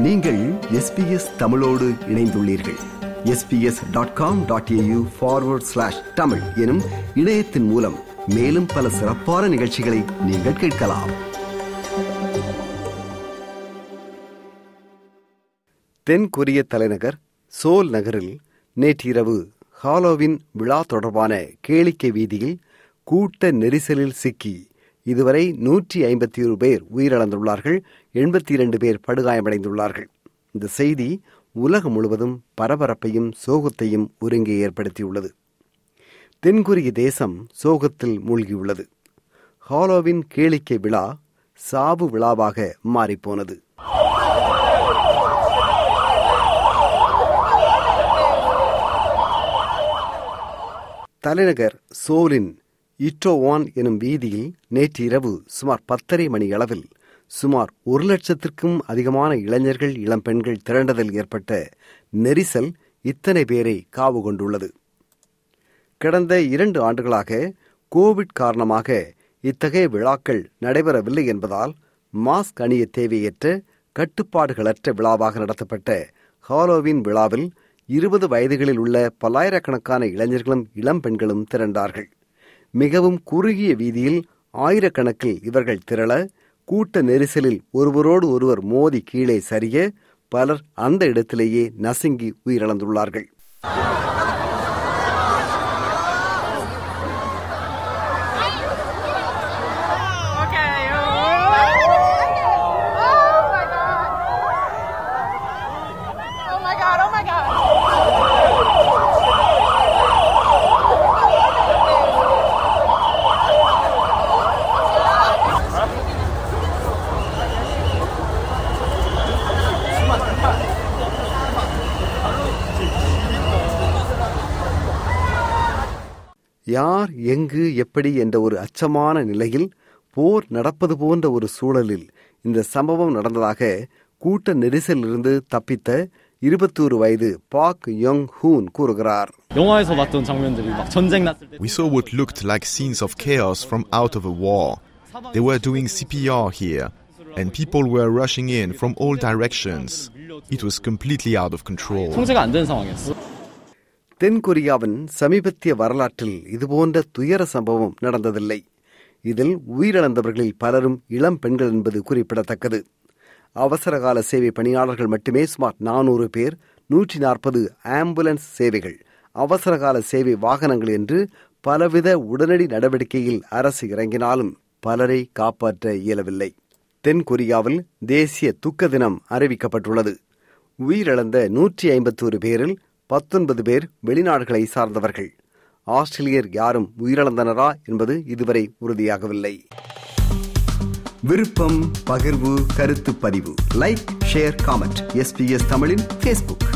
நீங்கள் எஸ்பிஎஸ் தமிழோடு இணைந்துள்ளீர்கள். SBS dot com dot AU forward slash Tamil எனும் இணையத்தின் மூலம் மேலும் பல சிறப்பான நிகழ்ச்சிகளை நீங்கள் கேட்கலாம். தென் கொரிய தலைநகர் சோல் நகரில் நேற்றிரவு ஹாலோவின் விழா தொடர்பான கேளிக்கை வீதியில் கூட்ட நெரிசலில் சிக்கி இதுவரை நூற்றி ஐம்பத்தி ஒரு பேர் உயிரிழந்துள்ளார்கள் எண்பத்தி இரண்டு பேர் படுகாயமடைந்துள்ளார்கள். இந்த செய்தி உலகம் முழுவதும் பரபரப்பையும் சோகத்தையும் ஒருங்கே ஏற்படுத்தியுள்ளது. தென்கொரிய தேசம் சோகத்தில் மூழ்கியுள்ளது. ஹாலோவின் கேளிக்கை விழா சாவு விழாவாக மாறிப்போனது. தலைநகர் சோலின் இட்டோவான் எனும் வீதியில் நேற்று இரவு சுமார் பத்தரை மணி அளவில் சுமார் ஒரு லட்சத்திற்கும் அதிகமான இளைஞர்கள் இளம்பெண்கள் திரண்டதில் ஏற்பட்ட நெரிசல் இத்தனை பேரை காவு கொண்டுள்ளது. கடந்த இரண்டு ஆண்டுகளாக கோவிட் காரணமாக இத்தகைய விழாக்கள் நடைபெறவில்லை என்பதால் மாஸ்க் அணிய தேவையற்ற கட்டுப்பாடுகளற்ற விழாவாக நடத்தப்பட்ட ஹாலோவின் விழாவில் இருபது வயதுகளில் உள்ள பல்லாயிரக்கணக்கான இளைஞர்களும் இளம்பெண்களும் திரண்டார்கள். மிகவும் குறுகிய வீதியில் ஆயிரக்கணக்கில் இவர்கள் திரள கூட்ட நெரிசலில் ஒருவரோடு ஒருவர் மோதி கீழே சரிய பலர் அந்த இடத்திலேயே நசுங்கி உயிரிழந்துள்ளார்கள். யார் எங்கு எப்படி என்ற ஒரு அச்சமான நிலையில் போர் நடப்பது போன்ற ஒரு சூழலில் இந்த சம்பவம் நடந்ததாக கூட்ட நெரிசலிலிருந்து தப்பித்த இருபத்தோரு வயது பாக் யங் ஹூன் கூறுகிறார் We saw what looked like scenes of chaos from out of a war. They were doing CPR here, and people were rushing in from all directions. It was completely out of control. தென்கொரியாவின் சமீபத்திய வரலாற்றில் இதுபோன்ற துயர சம்பவம் நடந்ததில்லை. இதில் உயிரிழந்தவர்களில் பலரும் இளம் பெண்கள் என்பது குறிப்பிடத்தக்கது. அவசரகால சேவை பணியாளர்கள் மட்டுமே சுமார் நானூறு பேர் நூற்றி நாற்பது ஆம்புலன்ஸ் சேவைகள் அவசரகால சேவை வாகனங்கள் என்று பலவித உடனடி நடவடிக்கையில் அரசு இறங்கினாலும் பலரை காப்பாற்ற இயலவில்லை. தென்கொரியாவில் தேசிய துக்க தினம் அறிவிக்கப்பட்டுள்ளது. உயிரிழந்த நூற்றி ஐம்பத்தோரு பேரில் பத்தொன்பது பேர் வெளிநாடுகளை சார்ந்தவர்கள். ஆஸ்திரேலியர் யாரும் உயிரிழந்தனரா என்பது இதுவரை உறுதியாகவில்லை. விருப்பம் பகிர்வு கருத்து பதிவு. லைக் ஷேர் காமெண்ட் எஸ்பிஎஸ் தமிழின் ஃபேஸ்புக்